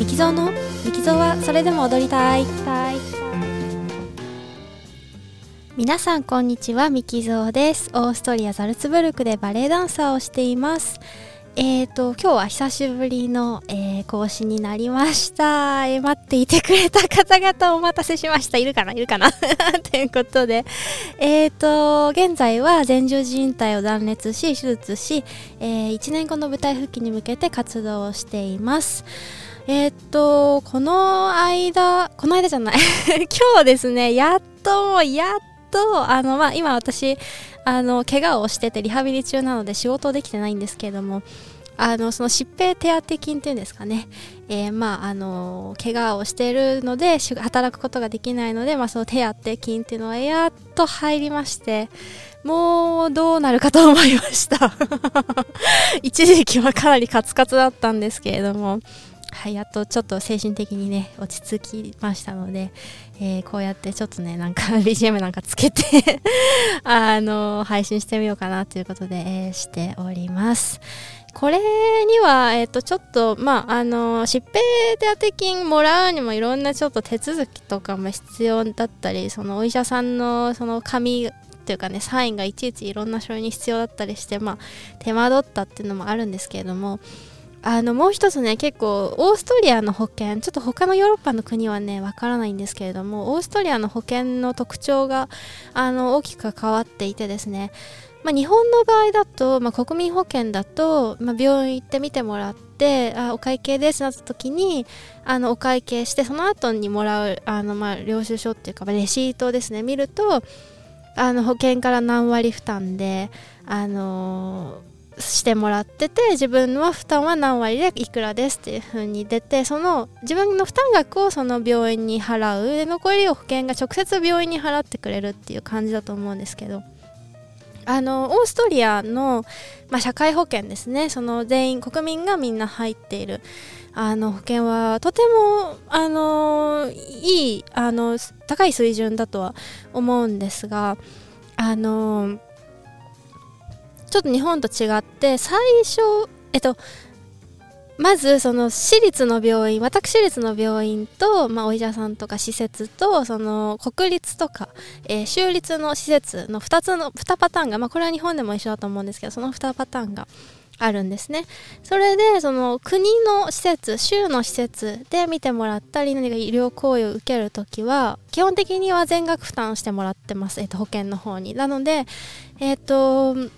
ミキゾーのミキゾはそれでも踊りたい。皆さんこんにちはミキゾーです。オーストリアザルツブルクでバレエダンサーをしています。えーと今日は久しぶりの、えー、更新になりました、えー、待っていてくれた方々お待たせしました。いるかな？いるかな？ということで。えーと現在は前十字靭帯を断裂し手術し、えー、1年後の舞台復帰に向けて活動をしています。えー、っと、この間、この間じゃない。今日ですね、やっと、やっと、あの、まあ、今私、あの、怪我をしててリハビリ中なので仕事できてないんですけれども、あの、その疾病手当金っていうんですかね、えー、まあ、あの、怪我をしているので、働くことができないので、まあ、その手当金っていうのはやっと入りまして、もうどうなるかと思いました。一時期はかなりカツカツだったんですけれども、はい、やっとちょっと精神的にね落ち着きましたので、えー、こうやってちょっとねなんか BGM なんかつけて あの配信してみようかなということで、えー、しております。これには、えっ、と、ちょっと、まあ、あの、疾病手当金もらうにもいろんなちょっと手続きとかも必要だったり、そのお医者さんのその紙っていうかね、サインがいちいちいろんな書類に必要だったりして、まあ、手間取ったっていうのもあるんですけれども、あのもう一つね結構オーストリアの保険ちょっと他のヨーロッパの国はねわからないんですけれどもオーストリアの保険の特徴があの大きく変わっていてですね、まあ、日本の場合だと、まあ、国民保険だと、まあ、病院行ってみてもらってあお会計ですなった時にあのお会計してその後にもらうあの、まあ、領収書っていうか、まあ、レシートですね見るとあの保険から何割負担であのしてもらってて自分は負担は何割でいくらですっていう風に出てその自分の負担額をその病院に払う。で残りを保険が直接病院に払ってくれるっていう感じだと思うんですけど。あのオーストリアの、まあ、社会保険ですね。その全員国民がみんな入っている。あの保険はとてもあのいいあの高い水準だとは思うんですがあのちょっと日本と違って最初えっとまずその私立の病院私立の病院と、まあ、お医者さんとか施設とその国立とか、えー、州立の施設の2つの2パターンが、まあ、これは日本でも一緒だと思うんですけどその2パターンがあるんですね。それでその国の施設州の施設で見てもらったり何か医療行為を受けるときは基本的には全額負担してもらってます、えー、と保険の方に。なのでえっ、ー、と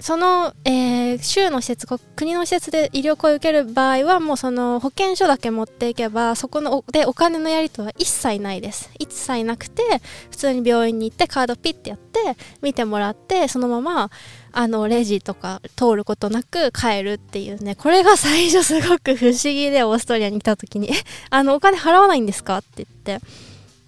その、えー、州の施設国の施設で医療行為を受ける場合はもうその保険証だけ持っていけばそこのでお金のやり取りは一切ないです一切なくて普通に病院に行ってカードピッてやって見てもらってそのままあのレジとか通ることなく帰るっていうねこれが最初すごく不思議でオーストリアに来た時に「えあのお金払わないんですか?」って言って。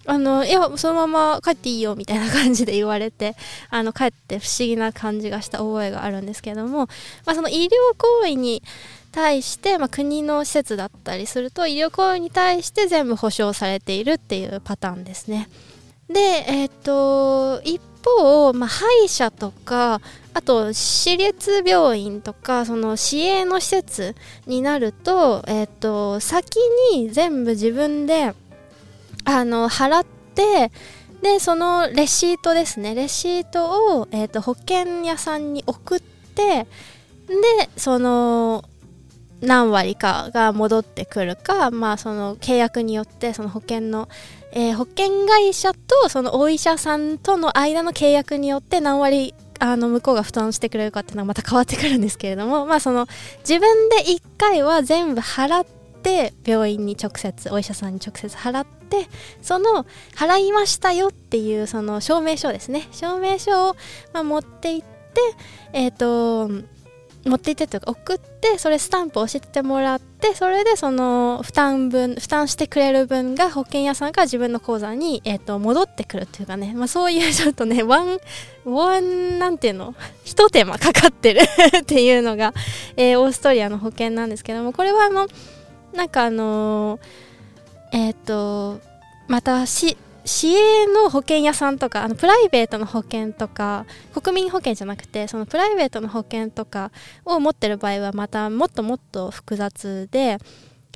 あのいやそのまま帰っていいよみたいな感じで言われて あの帰って不思議な感じがした覚えがあるんですけども、まあ、その医療行為に対して、まあ、国の施設だったりすると医療行為に対して全部保証されているっていうパターンですね。で、えっ、と一方、まあ、歯医者とかあと私立病院とかその市営の施設になると,、えーと先に全部自分であの払ってでそのレシートですね。レシートを、えーと、保険屋さんに送ってでその何割かが戻ってくるか、まあ、その契約によってその保険の、えー、保険会社とそのお医者さんとの間の契約によって何割あの向こうが負担してくれるかっていうのはまた変わってくるんですけれども、まあ、その自分で1回は全部払って病院に直接お医者さんに直接払ってその払いましたよっていうその証明書ですね。証明書を、まあ、持って行ってえっ、ー、と持って行ってというか送ってそれスタンプを教えてもらってそれでその負担分負担してくれる分が保険屋さんから自分の口座に、えー、と戻ってくるっていうかね、まあ、そういう ちょっとねワンワンなんていうの？ひと手間かかってる っていうのが、えー、オーストリアの保険なんですけどもこれはあのなんかあのーえっ、ー、とまた市市営の保険屋さんとかあのプライベートの保険とか国民保険じゃなくてそのプライベートの保険とかを持ってる場合はまたもっともっと複雑で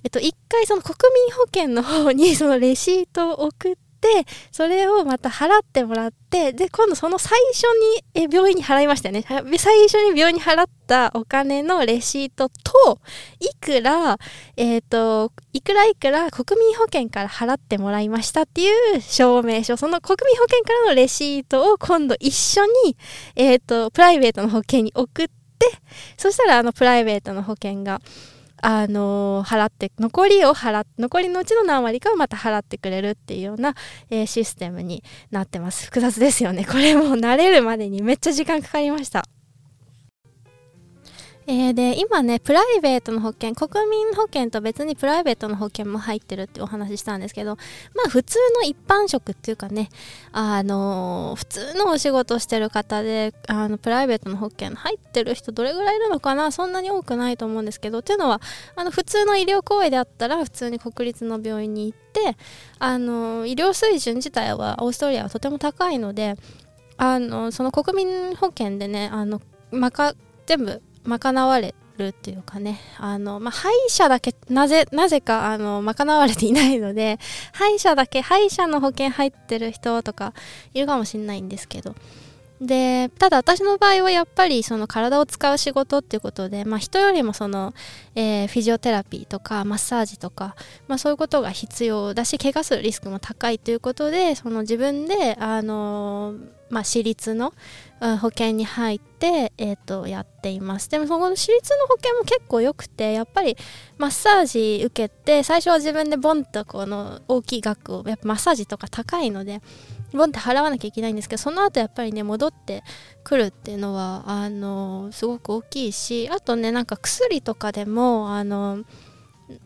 えっと、一回その国民保険の方にそのレシートを送ってて、それをまた払ってもらって、で、今度その最初にえ病院に払いましたよね。最初に病院に払ったお金のレシートと、いくら、えっ、ー、と、いくらいくら国民保険から払ってもらいましたっていう証明書、その国民保険からのレシートを今度一緒に、えっ、ー、と、プライベートの保険に送って、そしたらあのプライベートの保険が、あの、払って残りを払残りのうちの何割かをまた払ってくれるっていうような、えー、システムになってます。複雑ですよね。これも慣れるまでにめっちゃ時間かかりました。えー、で今ねプライベートの保険国民保険と別にプライベートの保険も入ってるってお話ししたんですけどまあ普通の一般職っていうかねあのー、普通のお仕事してる方であのプライベートの保険入ってる人どれぐらいいるのかなそんなに多くないと思うんですけどっていうのはあの普通の医療行為であったら普通に国立の病院に行ってあのー、医療水準自体はオーストリアはとても高いのであのその国民保険でねあのまか全部賄われるっていうかね。あの、まあ、歯医者だけなぜなぜかあの賄われていないので 歯医者だけ歯医者の保険入ってる人とかいるかもしれないんですけど。でただ私の場合はやっぱりその体を使う仕事っていうことで、まあ、人よりもその、えー、フィジオテラピーとかマッサージとか、まあ、そういうことが必要だし怪我するリスクも高いということでその自分で、あのー、まあ、私立の保険に入って、えー、とやっています。でもその私立の保険も結構良くてやっぱりマッサージ受けて最初は自分でボンとこの大きい額をやっぱマッサージとか高いのでボンって払わなきゃいけないんですけどその後やっぱりね戻ってくるっていうのはあのすごく大きいしあとねなんか薬とかでもあの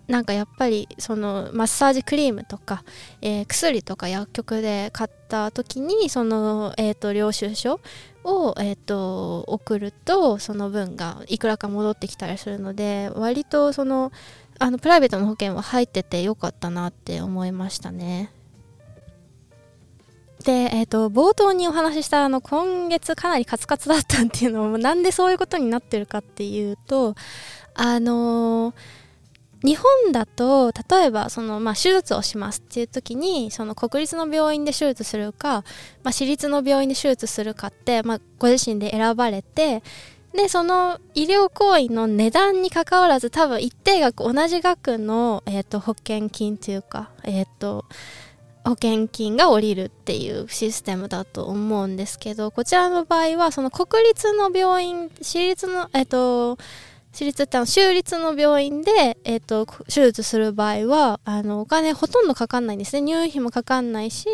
なんかやっぱりそのマッサージクリームとか、えー、薬とか薬局で買った時にその、えーと、領収書を、えーと送るとその分がいくらか戻ってきたりするので割とそのあのプライベートの保険は入っててよかったなって思いましたね。で、えっ、ー、と、冒頭にお話ししたあの、今月かなりカツカツだったっていうのも、なんでそういうことになってるかっていうと、あのー、日本だと、例えば、その、まあ、手術をしますっていう時に、その国立の病院で手術するか、まあ、私立の病院で手術するかって、まあ、ご自身で選ばれて、で、その医療行為の値段にかかわらず、多分一定額、同じ額の、え、ー、と、保険金というか、え、ー、と、保険金が下りるっていうシステムだと思うんですけどこちらの場合はその国立の病院私立のえっと私立っての州立の病院で、えっと、手術する場合はあのお金ほとんどかかんないんですね入院費もかかんないし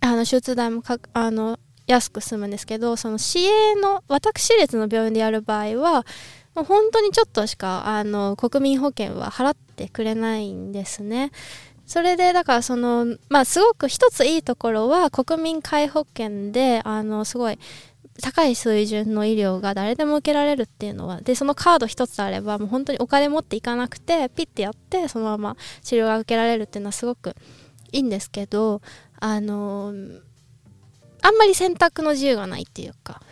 あの手術代もかあの安く済むんですけどその市営の私立の病院でやる場合はもう本当にちょっとしかあの国民保険は払ってくれないんですね。それでだからそのまあすごく一ついいところは国民皆保険であのすごい高い水準の医療が誰でも受けられるっていうのはでそのカード一つあればもう本当にお金持っていかなくてピッてやってそのまま治療が受けられるっていうのはすごくいいんですけどあのあんまり選択の自由がないっていうか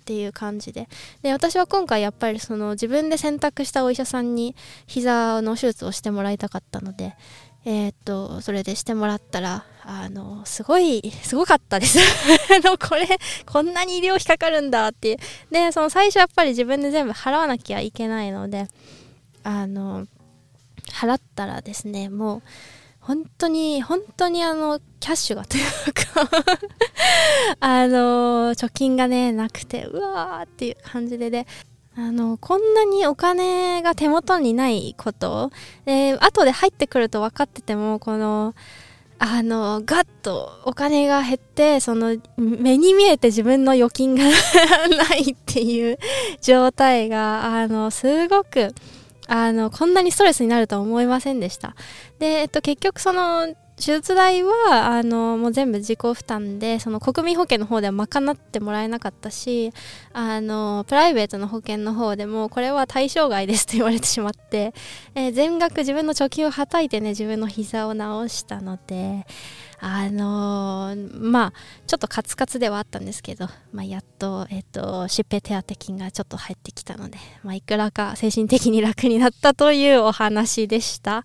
っていう感じで。で私は今回やっぱりその自分で選択したお医者さんに膝の手術をしてもらいたかったのでえー、っと、それでしてもらったら、あの、すごい、すごかったです。あの、これ、こんなに医療費かかるんだっていう。で、その最初やっぱり自分で全部払わなきゃいけないので、あの、払ったらですね、もう、本当に、本当にあの、キャッシュがというか あの、貯金がね、なくて、うわーっていう感じでで、あの、こんなにお金が手元にないこと、で、後で入ってくると分かってても、この、あの、ガッとお金が減って、その、目に見えて自分の預金が ないっていう状態が、あの、すごく、あの、こんなにストレスになるとは思いませんでした。で、えっと、結局その、手術代はあのもう全部自己負担でその国民保険の方では賄ってもらえなかったしあのプライベートの保険の方でもこれは対象外ですと言われてしまって、えー、全額自分の貯金をはたいてね自分の膝を治したのであのー、まあちょっとカツカツではあったんですけど、まあ、やっと,、えーと、疾病手当金がちょっと入ってきたので、まあ、いくらか精神的に楽になったというお話でした。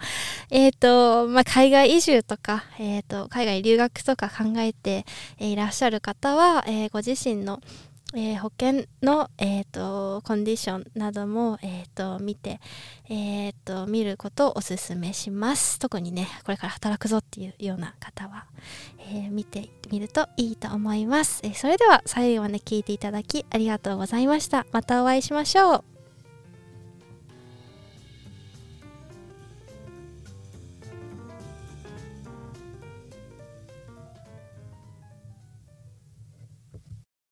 えっ、ー、と、まあ、海外移住とか、えっ、ー、と、海外留学とか考えていらっしゃる方は、えー、ご自身のえー、保険の、えーと、コンディションなども、えーと、見て、えーと、見ることをおすすめします。特にねこれから働くぞっていうような方は、えー、見てみるといいと思います、えー、それでは最後まで聞いていただきありがとうございました。またお会いしましょう。